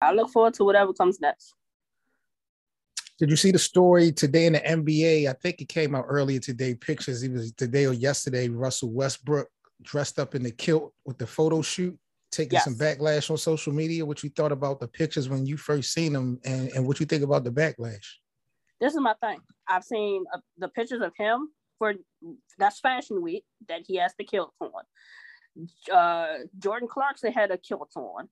I look forward to whatever comes next. Did you see the story today in the NBA? I think it came out earlier today. Pictures, it was today or yesterday. Russell Westbrook dressed up in the kilt with the photo shoot, taking yes. some backlash on social media. What you thought about the pictures when you first seen them, and, and what you think about the backlash? This is my thing. I've seen uh, the pictures of him for that's Fashion Week that he has the kilt on. Uh, Jordan Clarkson had a kilt on.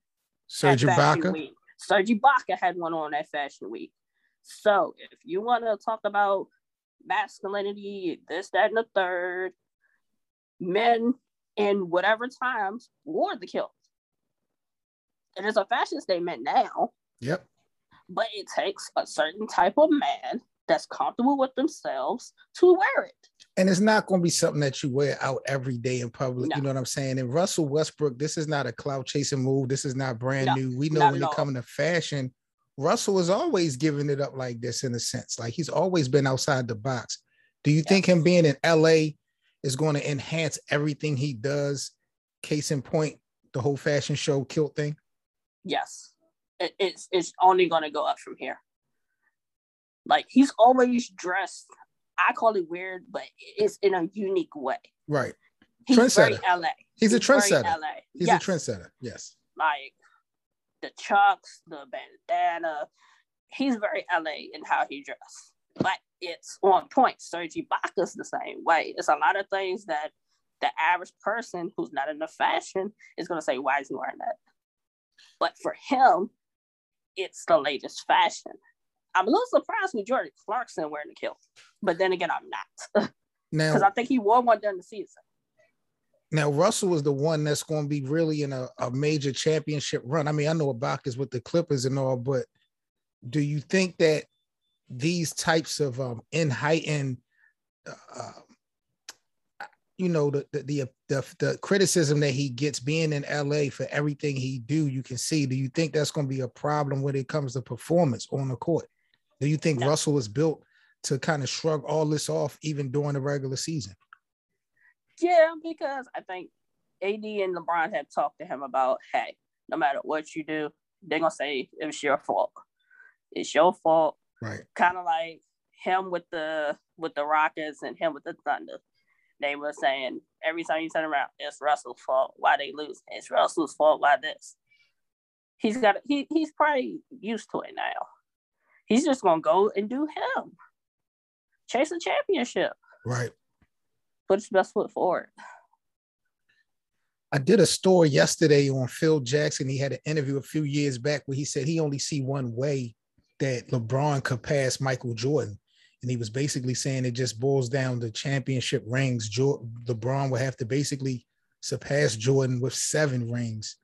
Serge Ibaka. Serge Ibaka had one on that Fashion Week. So if you want to talk about masculinity, this, that, and the third, men in whatever times wore the kilt. It is a fashion statement now. Yep. But it takes a certain type of man that's comfortable with themselves to wear it. And it's not going to be something that you wear out every day in public. No. You know what I'm saying? And Russell Westbrook, this is not a cloud chasing move. This is not brand no, new. We know when it comes to fashion, Russell is always giving it up like this in a sense. Like he's always been outside the box. Do you yes. think him being in LA is going to enhance everything he does? Case in point, the whole fashion show kilt thing. Yes, it, it's it's only going to go up from here. Like he's always dressed. I call it weird, but it's in a unique way. Right. He's trendsetter. LA. He's, a trendsetter. LA. He's yes. a trendsetter. Yes. Like the chucks, the bandana. He's very LA in how he dressed, but it's on point. Serge Ibaka's the same way. It's a lot of things that the average person who's not in the fashion is going to say, "Why is he wearing that?" But for him, it's the latest fashion. I'm a little surprised with Jordan Clarkson wearing the kilt, but then again, I'm not. because I think he wore one during the season. Now Russell is the one that's going to be really in a, a major championship run. I mean, I know Ibaka's with the Clippers and all, but do you think that these types of um, in heightened, uh, you know, the, the the the criticism that he gets being in LA for everything he do, you can see. Do you think that's going to be a problem when it comes to performance on the court? Do you think no. Russell was built to kind of shrug all this off even during the regular season? Yeah, because I think AD and LeBron have talked to him about, hey, no matter what you do, they're gonna say it's your fault. It's your fault. Right. Kind of like him with the with the Rockets and him with the Thunder. They were saying every time you turn around, it's Russell's fault. Why they lose? It's Russell's fault. Why this? He's got he he's probably used to it now. He's just gonna go and do him. Chase a championship. Right put his best foot forward. I did a story yesterday on Phil Jackson. He had an interview a few years back where he said he only see one way that LeBron could pass Michael Jordan. And he was basically saying it just boils down to championship rings. LeBron would have to basically surpass Jordan with seven rings.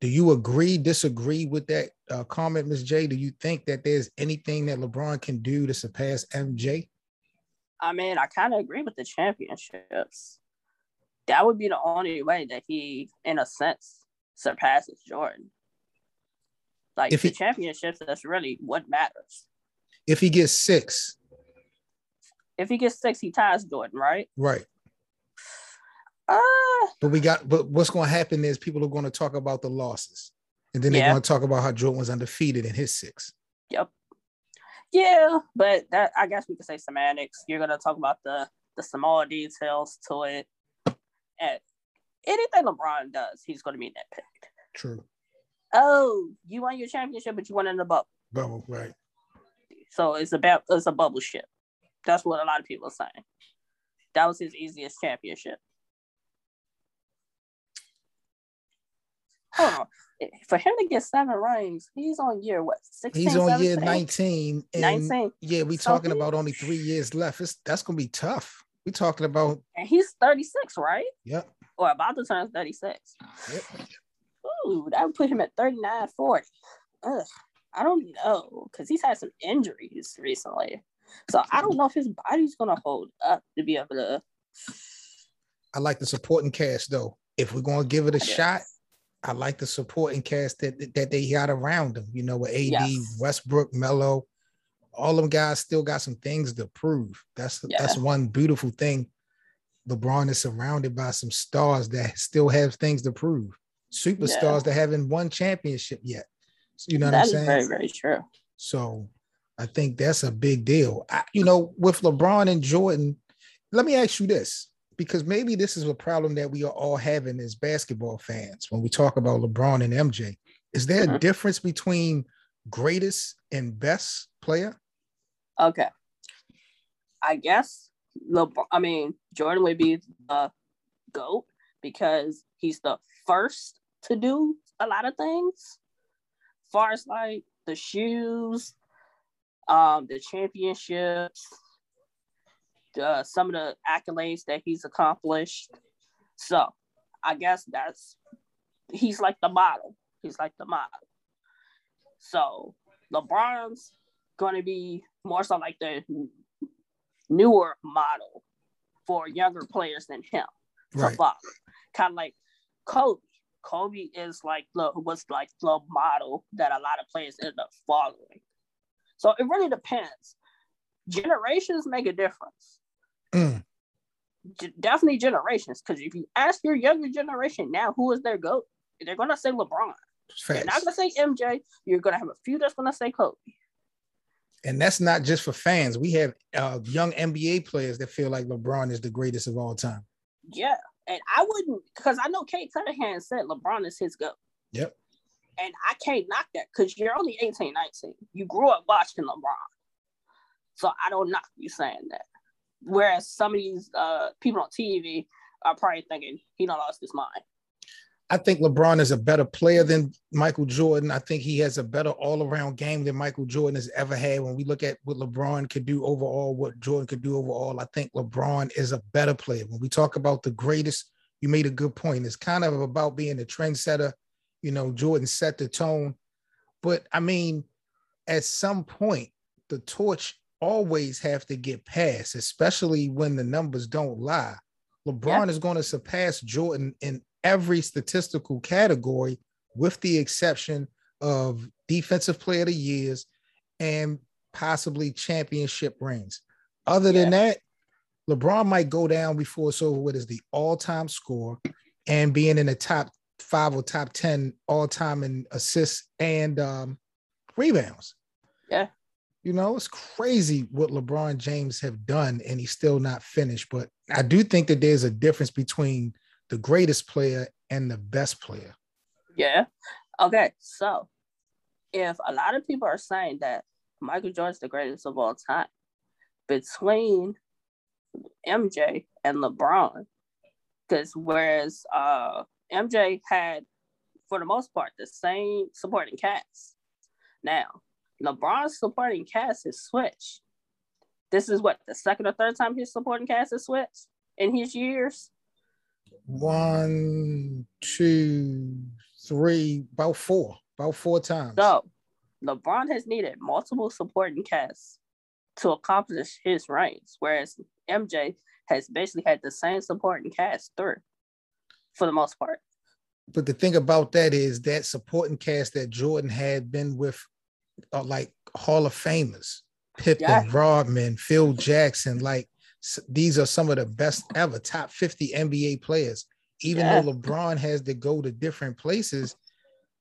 Do you agree, disagree with that uh, comment, Ms. Jae? Do you think that there's anything that LeBron can do to surpass MJ? I mean, I kind of agree with the championships. That would be the only way that he, in a sense, surpasses Jordan. Like if he, the championships, that's really what matters. If he gets six. If he gets six, he ties Jordan, right? Right. Uh, but we got but what's going to happen is people are going to talk about the losses and then they're yeah. going to talk about how jordan was undefeated in his six yep yeah, but that I guess we could say semantics. You're gonna talk about the the small details to it. And anything LeBron does, he's gonna be nitpicked. True. Oh, you won your championship, but you won in the bubble. Bubble, right. So it's about it's a bubble ship. That's what a lot of people are saying. That was his easiest championship. Hold on for him to get seven rings, he's on year what? 16, he's on 17? year 19. 19. Yeah, we so talking about only three years left. It's that's gonna be tough. We talking about and he's 36, right? Yep. Or about to turn 36. Yep. Ooh, that would put him at 39, 40. Ugh, I don't know because he's had some injuries recently. So I don't know if his body's gonna hold up to be able to. I like the supporting cast though. If we're gonna give it a shot, I like the supporting cast that that they got around them. You know, with AD, yes. Westbrook, Melo, all them guys still got some things to prove. That's yeah. that's one beautiful thing. LeBron is surrounded by some stars that still have things to prove. Superstars yeah. that haven't won championship yet. You know what I'm saying? very, very true. So I think that's a big deal. I, you know, with LeBron and Jordan, let me ask you this because maybe this is a problem that we are all having as basketball fans when we talk about LeBron and MJ. Is there a Mhm. difference between greatest and best player? Okay. I guess LeBron, I mean, Jordan would be the GOAT because he's the first to do a lot of things. Far as like the shoes, um, the championships, the, some of the accolades that he's accomplished. So I guess that's he's like the model. He's like the model. So LeBron's gonna be more so like the newer model for younger players than him to Right. follow. Kind of like Kobe. Kobe is like the was like the model that a lot of players end up following. So it really depends. Generations make a difference. Mm. G- definitely generations. Because if you ask your younger generation now who is their GOAT, they're gonna say LeBron. They're not gonna say MJ. You're gonna have a few that's gonna say Kobe. And that's not just for fans. We have uh, young NBA players that feel like LeBron is the greatest of all time. Yeah. And I wouldn't because I know Cade Cunningham said LeBron is his GOAT. Yep. And I can't knock that because you're only 18, 19. You grew up watching LeBron. So I don't knock you saying that. Whereas some of these uh, people on TV are probably thinking he done lost his mind. I think LeBron is a better player than Michael Jordan. I think he has a better all-around game than Michael Jordan has ever had. When we look at what LeBron could do overall, what Jordan could do overall, I think LeBron is a better player. When we talk about the greatest, you made a good point. It's kind of about being a trendsetter. You know, Jordan set the tone. But I mean, at some point, the torch always have to get past, especially when the numbers don't lie. LeBron is going to surpass Jordan in every statistical category, with the exception of defensive player of the years and possibly championship rings. Other than that, LeBron might go down before it's over with as the all-time scorer and being in the top five or top 10 all-time in assists and um, rebounds. Yeah. You know, it's crazy what LeBron James have done, and he's still not finished. But I do think that there's a difference between the greatest player and the best player. Yeah. Okay. So if a lot of people are saying that Michael Jordan's the greatest of all time, between MJ and LeBron, because whereas uh, MJ had, for the most part, the same supporting cast. Now, LeBron's supporting cast is switched. This is what the second or third time his supporting cast is switched in his years. One, two, three, about four, about four times. So LeBron has needed multiple supporting casts to accomplish his reigns, whereas MJ has basically had the same supporting cast through for the most part. But the thing about that is that supporting cast that Jordan had been with, uh, like Hall of Famers, Pippen, Yeah. Rodman, Phil Jackson. Like these are some of the best ever, top 50 NBA players. Even Yeah. though LeBron has to go to different places,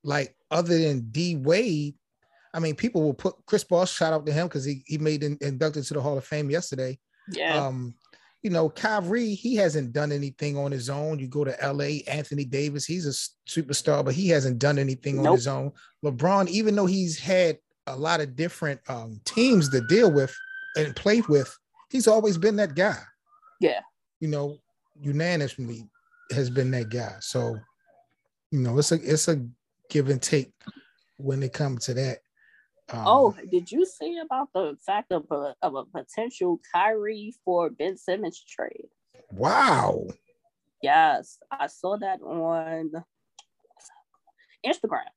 like other than D Wade, I mean, people will put Chris Bosh, shout out to him because he, he made in, inducted to the Hall of Fame yesterday. Yeah. Um, you know, Kyrie, he hasn't done anything on his own. You go to LA, Anthony Davis, he's a superstar, but he hasn't done anything on his own. LeBron, even though he's had a lot of different um, teams to deal with and play with, he's always been that guy. Yeah. You know, unanimously has been that guy. So, you know, it's a it's a give and take when it comes to that. Um, oh, did you see about the fact of a, of a potential Kyrie for Ben Simmons trade? wow. Yes, I saw that on Instagram.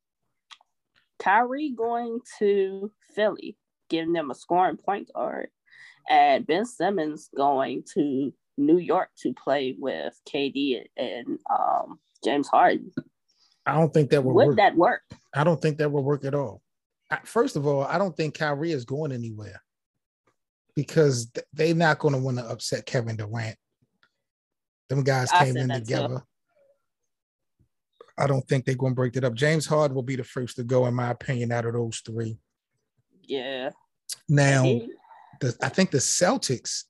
Kyrie going to Philly, giving them a scoring point guard, and Ben Simmons going to New York to play with KD and um, James Harden. I don't think that would Would work. that work? I don't think that would work at all. First of all, I don't think Kyrie is going anywhere because they're not going to want to upset Kevin Durant. Them guys I came in together. too. I don't think they're going to break it up. James Harden will be the first to go, in my opinion, out of those three. Yeah. Now, the, I think the Celtics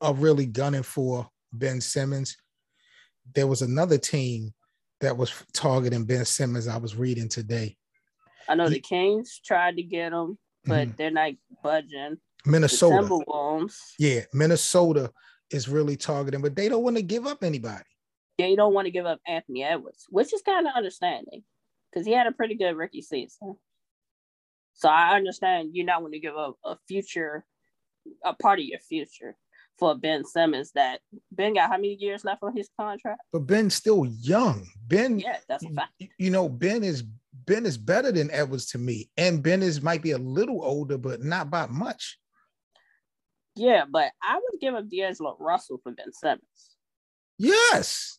are really gunning for Ben Simmons. There was another team that was targeting Ben Simmons. I was reading today. I know the Kings tried to get him, but mm-hmm. they're not budging. Minnesota. Yeah, Minnesota is really targeting, but they don't want to give up anybody. They don't want to give up Anthony Edwards, which is kind of understanding because he had a pretty good rookie season. So I understand you not want to give up a future, a part of your future for Ben Simmons. That Ben got how many years left on his contract? But Ben's still young. Ben, yeah, that's a fact. You know, Ben is Ben is better than Edwards to me, and Ben is might be a little older, but not by much. Yeah, but I would give up D'Angelo Russell for Ben Simmons. Yes.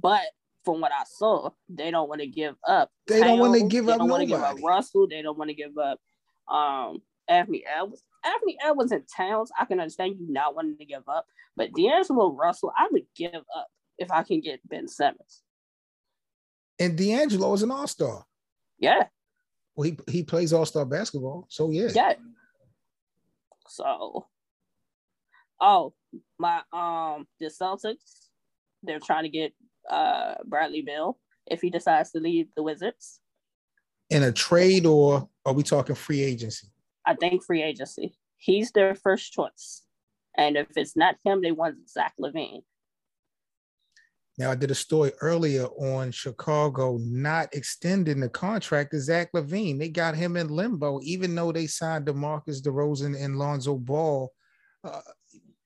But from what I saw, they don't want to give up. They don't want to give up. They don't want to give up Russell. They don't want to give up um Anthony Edwards. Anthony Edwards and Towns, I can understand you not wanting to give up, but D'Angelo Russell, I would give up if I can get Ben Simmons. And D'Angelo is an all star. Yeah. Well, he, he plays all star basketball. So, yeah. Yeah. So, oh, my, um, the Celtics, they're trying to get uh Bradley Beal if he decides to leave the Wizards. In a trade, or are we talking free agency? I think free agency. He's their first choice. And if it's not him, they want Zach LaVine. Now, I did a story earlier on Chicago not extending the contract to Zach LaVine. They got him in limbo, even though they signed DeMarcus DeRozan and Lonzo Ball. Uh,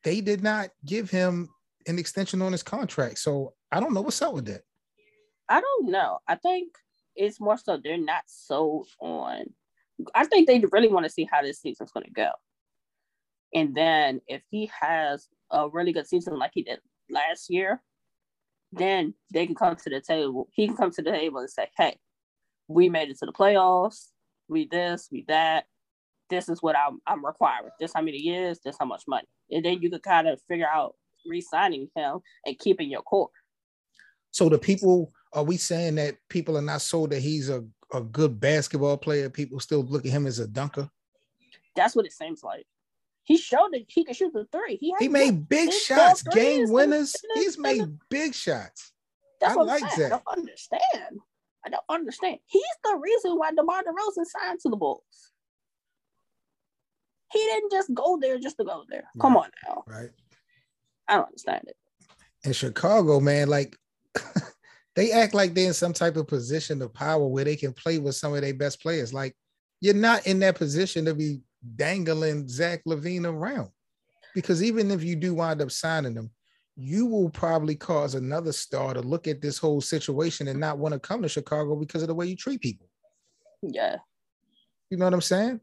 they did not give him an extension on his contract. So I don't know what's up with that. I don't know. I think it's more so they're not sold on. I think they really want to see how this season's going to go. And then if he has a really good season like he did last year, then they can come to the table. He can come to the table and say, hey, we made it to the playoffs. We this, we that. This is what I'm, I'm requiring. This how many years, this how much money. And then you can kind of figure out re-signing him and keeping your core. So the people are we saying that people are not sold that he's a, a good basketball player? People still look at him as a dunker. That's what it seems like. He showed that he could shoot the three. He, he made big shots, game winners. He's made big shots. That's I like that. I don't understand. I don't understand. He's the reason why DeMar DeRozan signed to the Bulls. He didn't just go there just to go there. Come on now. Right. I don't understand it. In Chicago, man, like they act like they're in some type of position of power where they can play with some of their best players. Like you're not in that position to be dangling Zach LaVine around. Because even if you do wind up signing them, you will probably cause another star to look at this whole situation and not want to come to Chicago because of the way you treat people. Yeah. You know what I'm saying?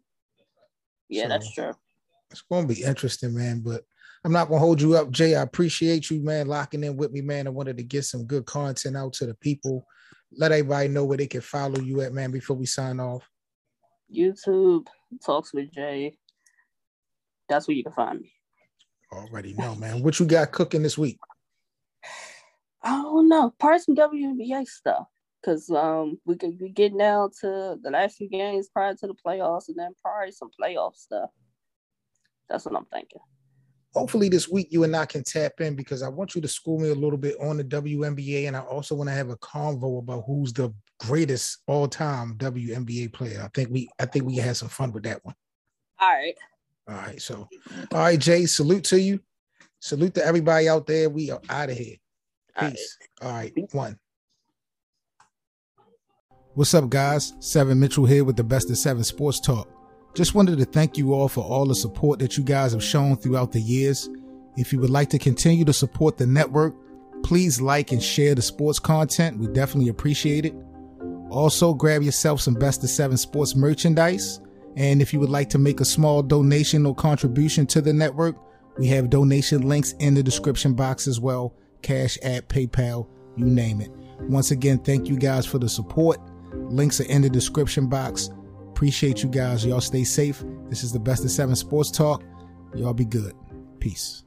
Yeah, so, that's true. It's going to be interesting, man. But I'm not going to hold you up, Jae. I appreciate you, man, locking in with me, man. I wanted to get some good content out to the people. Let everybody know where they can follow you at, man, before we sign off. YouTube, Talks with Jay. That's where you can find me. Already know, man. What you got cooking this week? I don't know. Probably some WNBA stuff. Cause um we could be getting down to the last few games prior to the playoffs and then probably some playoff stuff. That's what I'm thinking. Hopefully this week you and I can tap in because I want you to school me a little bit on the WNBA and I also want to have a convo about who's the greatest all-time WNBA player. I think we I think we can have some fun with that one. All right. All right. So all right, Jae, salute to you. Salute to everybody out there. We are out of here. Peace. All right. All right. One. What's up, guys? Seven Mitchell here with the best of seven sports talk. Just wanted to thank you all for all the support that you guys have shown throughout the years. If you would like to continue to support the network, please like and share the sports content. We definitely appreciate it. Also, grab yourself some Best of Seven Sports merchandise. And if you would like to make a small donation or contribution to the network, we have donation links in the description box as well Cash App, PayPal, you name it. Once again, thank you guys for the support. Links are in the description box. Appreciate you guys. Y'all stay safe. This is the Best of Seven Sports Talk. Y'all be good. Peace.